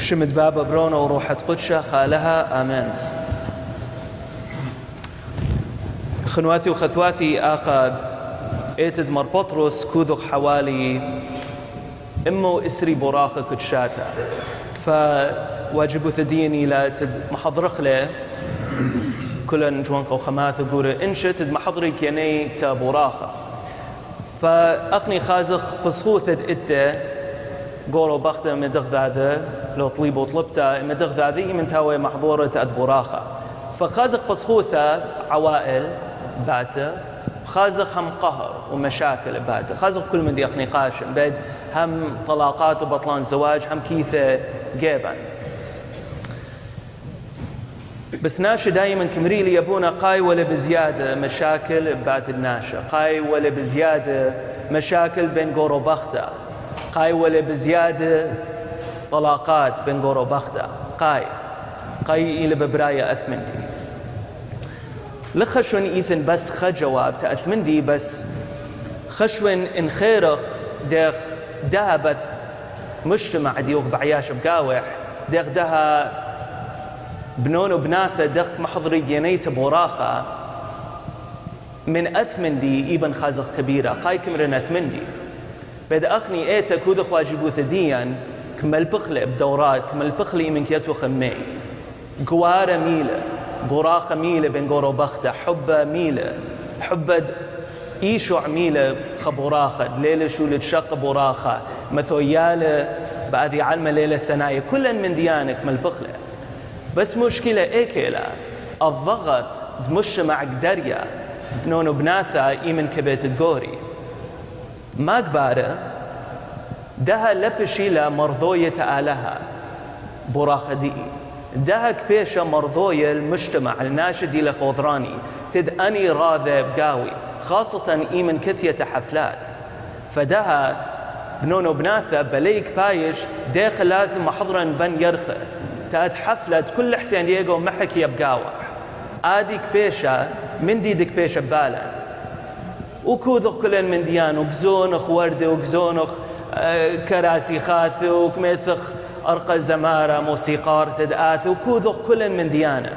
بشمد بابا برونا وروحة قدشة خالها آمين. خنواتي وخثواتي آخد إيتد مر بطرس كوذق حوالي إمو إسري براخة كتشاتا فواجبو ثديني لا تد محضرخ له كلن جوانقو خماث قورة إنشت محضري كيني تابوراخة فأخني خازخ بصخوثة إتة قولوا بخته مدغ ذاده لو طليبوا طلبته مدغ ذاذي من تاوي محظورة أدبراخة فخازق بصخوثة عوائل باته خازق هم قهر ومشاكل باته. خازق كل من دي أخني قاشم بعد هم طلاقات وبطلان زواج هم كيثة جيبا. بس ناشا دائما كمريلي يبونا قاي ولا بزيادة مشاكل بات الناشا قاي ولا بزيادة مشاكل بين قورو بخته. قاي ولا بزيادة طلاقات بين قورو بخته قاي. قاي إلى ببراية أثمندي. لخشون إيثن بس خجواب تأثمندي بس خشون إن خيرخ ديخ دها بث مجتمع ديوخ بعياش بقاوح. ديخ دها بنون وبناثة دق محضري جينيت بوراخة من أثمندي إبن خازق كبيرة. قاي كمرن أثمندي. بد أخني إيتا كوذخ واجبو ثديا كمل بخلة بدورات كمل بخلي من كيتو خمي. قوارة ميلة براخة ميلة بين قورو بختة حبة ميلة حبة إيشو عميلة خبوراخة ليلة شو لتشق براخة مثويالة بعد علمة ليلة سناية كلن من ديانك مل بخلة بس مشكلة إيكيلا الضغط دمش مع قدريا بنون بناثا إيمن كبيت تقوري. ما قبارة دها لبشي لا مرضوية آلها براخة دي دها كبيشة مرضوية المجتمع. الناشد إلى خوضراني تد أني راذة بقاوي خاصة إيمن كثية حفلات. فدها بنونو بناثة بليك بايش داخل لازم محضرا بن يرخى تاد حفلة كل حسين دييغو محك يبقاوح آديك بيشة من ديدك بيشة بالا وكوذخ كلن من ديان وقزونخ وردي وقزونخ آه، كراسي خاث وكميثخ أرقى زمارة موسيقار تدآث وكوذخ كلن من ديانه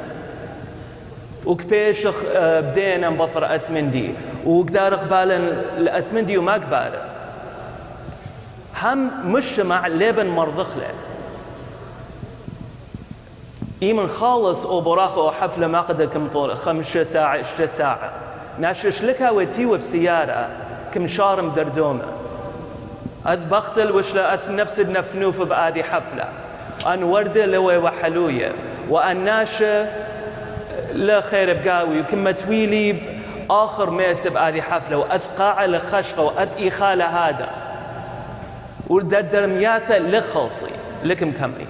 وكبيشخ آه، بدينا مبطر أثمندي وقدار قبالا الأثمندي وما قباله هم مجتمع لبن مرضخله إيمن خالص أو براخة أو حفلة ما قد كم طول خمس ساعة اشت ساعة. ناشش لك وتيوة بسيارة كم شارم دردومة. أذ بختل وش أث نفس النفنوف بآدي حفلة. أن وردة لوي وحلوية وأن ناشة لا خير بقاوي وكم تويلي آخر ميس بآدي حفلة وأث قاعة لخشقة وأث إخالة هذا ورددر مياثة لخلصي لكم كمي.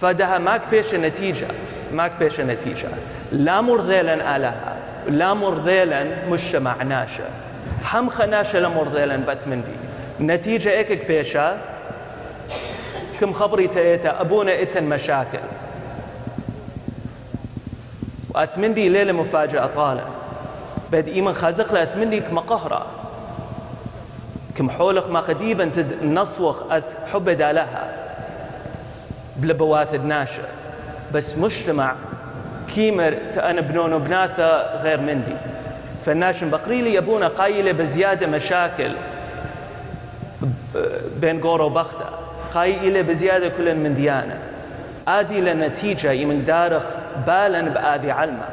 فدها ماك بيش النتيجة. ماك بيش النتيجة لا مرذيلا آلها. لا مرذيلا مجتمع ناشا هم خناشا لا مرذيلا بث من دي. نتيجة ايكك بيشا كم خبري تأيتا. أبونا إتن مشاكل. وأثمندي ليلة مفاجأة طالة. بد إيمن خازق لأثمندي كما قهرة. كم حولخ ما قديبا تد نصوخ أث حب دالها بلبواث الناشئ بس مجتمع كيمر أنا بنون وبناثة غير مندي. فالناشن بقريلي يبونا قايلة بزيادة مشاكل بين قورو وبختة قايلة بزيادة كل من ديانة آذي لنتيجة يمن دارخ بالا بآذي علمة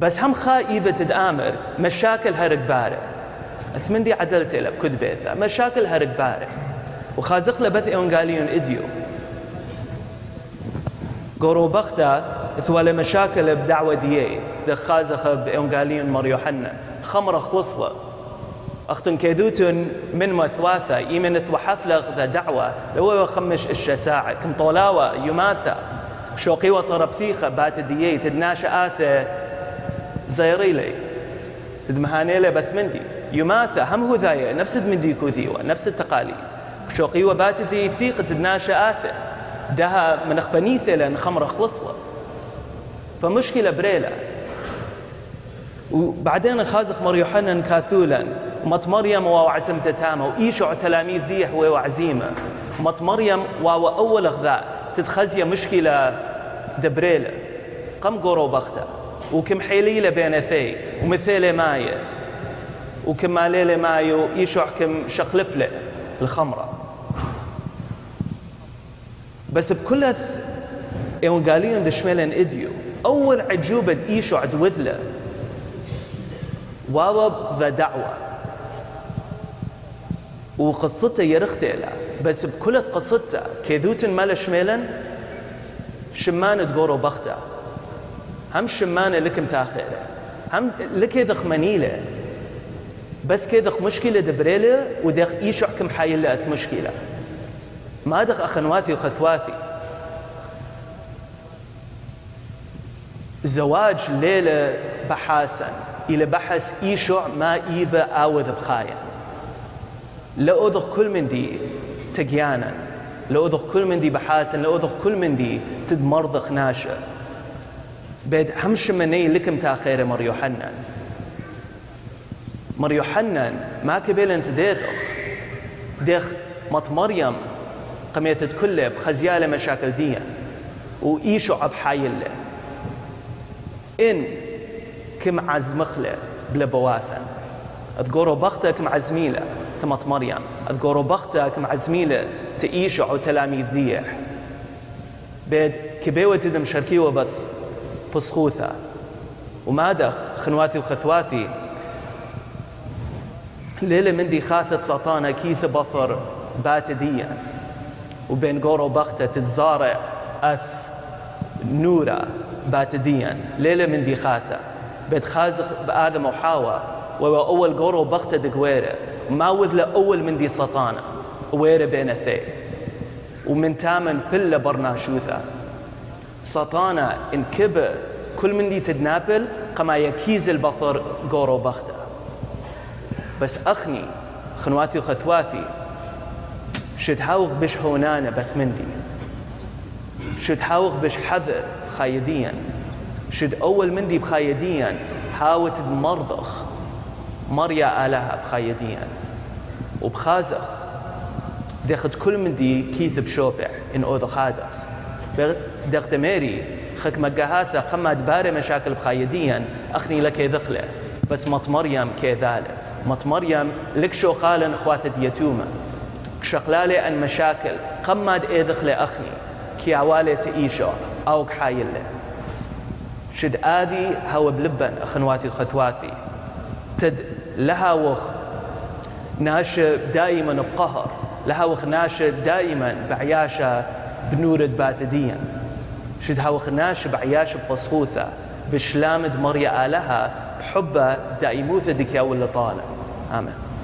بس هم خائبة تدآمر مشاكل هرق بارع. أثمندي عدلت بكد بيثا مشاكل هرق بارع. وخازق لبث إونغاليون إديو. قورو بختا ثوال مشاكل بدعوة ديي ذا خازخ بإونغاليون مر يوحنا خمرة خوصلة أختن كيدوتن من مثواثة إيمن ثو حفلة ذا دعوة. لو خمش الشساعة كم طولاوة يماثة شوقي وطربثيخة بات ديي تدناشا آثة زيريلي تدمهانيلي بثمندي يماثة هم هو ذايا نفس دمندي كوثيوة نفس التقاليد شوقي وبات دي بثيقة تدناشا آثة. دها من اخبنيثة لأن خمرة خلصلة. فمشكلة بريلة. وبعدين خازق مر يوحنا كاثولا ومت مريم وعزمت تامة وإيشع تلاميذ ذيح وعزيمة. مط مريم واو أول أخذاء تتخزي مشكلة دبريلة. قم قورو بختا وكم حيليلة بين ثي ومثيلة ماية. وكم ماليلة مايو يشع كم شقلبلة الخمرة. بس بكل ايونغاليون دشملن إديو أول عجوبة إيشو عد وذلة واو ذا دعوة. وقصته يرختي له بس بكل قصته كذوت مال شميلن شمان تقورو بخته. هم شمانه لكم تاخيره. هم لك يدخ منيله. بس كيدخ مشكلة دبريله ودخ يشعكم حايله اث مشكلة. ما دخ اخنواثي وخثواثي زواج ليلة بحاسا إلى بحث إيشع ما إيبا آوذ بخايا. لأذخ كل من دي تقيانا لأذخ كل من دي بحاسا لأذخ كل من دي تدمرضخ ناشا بيد همش مني لكم تاخير مر يوحنان مر يوحنان ما كبيل انت ديثخ ديخ مط مريم قميت كله بخزيالة مشاكل ديا وإيشو عب حايله إن كم عزمخله بلا تقولوا بختك مع زميله تمت مريم. تقولوا بختك مع زميله تإيشع وتلاميذ ذيح بيد كبيوة تدم شركي وبث بسخوثة. وما دخ خنواثي وخثواثي. ليلة من دي خاثت سطانة كيث بطر بات ديا وبين قورو بختة تتزارع أث نورة بات ديا ليلة من دي خاثة بيت خازق بآدم وحواء وهو أول قورو بختة دقويرة. ما وذل أول من دي سطانة. ويرة بين ثي ومن تامن بلا برناشوثة. سطانة إن كبر كل من دي تدنابل قما يكيز البطر قورو بختة بس أخني خنواثي وخثواثي شد هاوغ بش هونانا بث مندي شد هاوغ بش حذر خايديا شد أول مندي بخايديا حاوت مرضخ مريا آلها بخايديا وبخازخ دخت كل من دي كيث بشوبع إن أوذ خادخ. دخت ميري خك مقهاثة قمت باري مشاكل بخايديا أخني لك ذخلة بس مط مريم كذلك مط مريم لك شو قال اخوات ديتوما شقلالي أن مشاكل قمد اي ذخلة اخني كي عوالي تئيشو أو كحايلة شد آذي هو بلبن أخنواتي وخثواثي تد لها وخ ناشب دائما بقهر لها وخ ناشب دائما بعياشة بنورد باتديا شد هاوخ ناشب بعياشة بصخوثة بشلامد مريا آلها بحبة دائموثة دكيا ولا طالع آمين.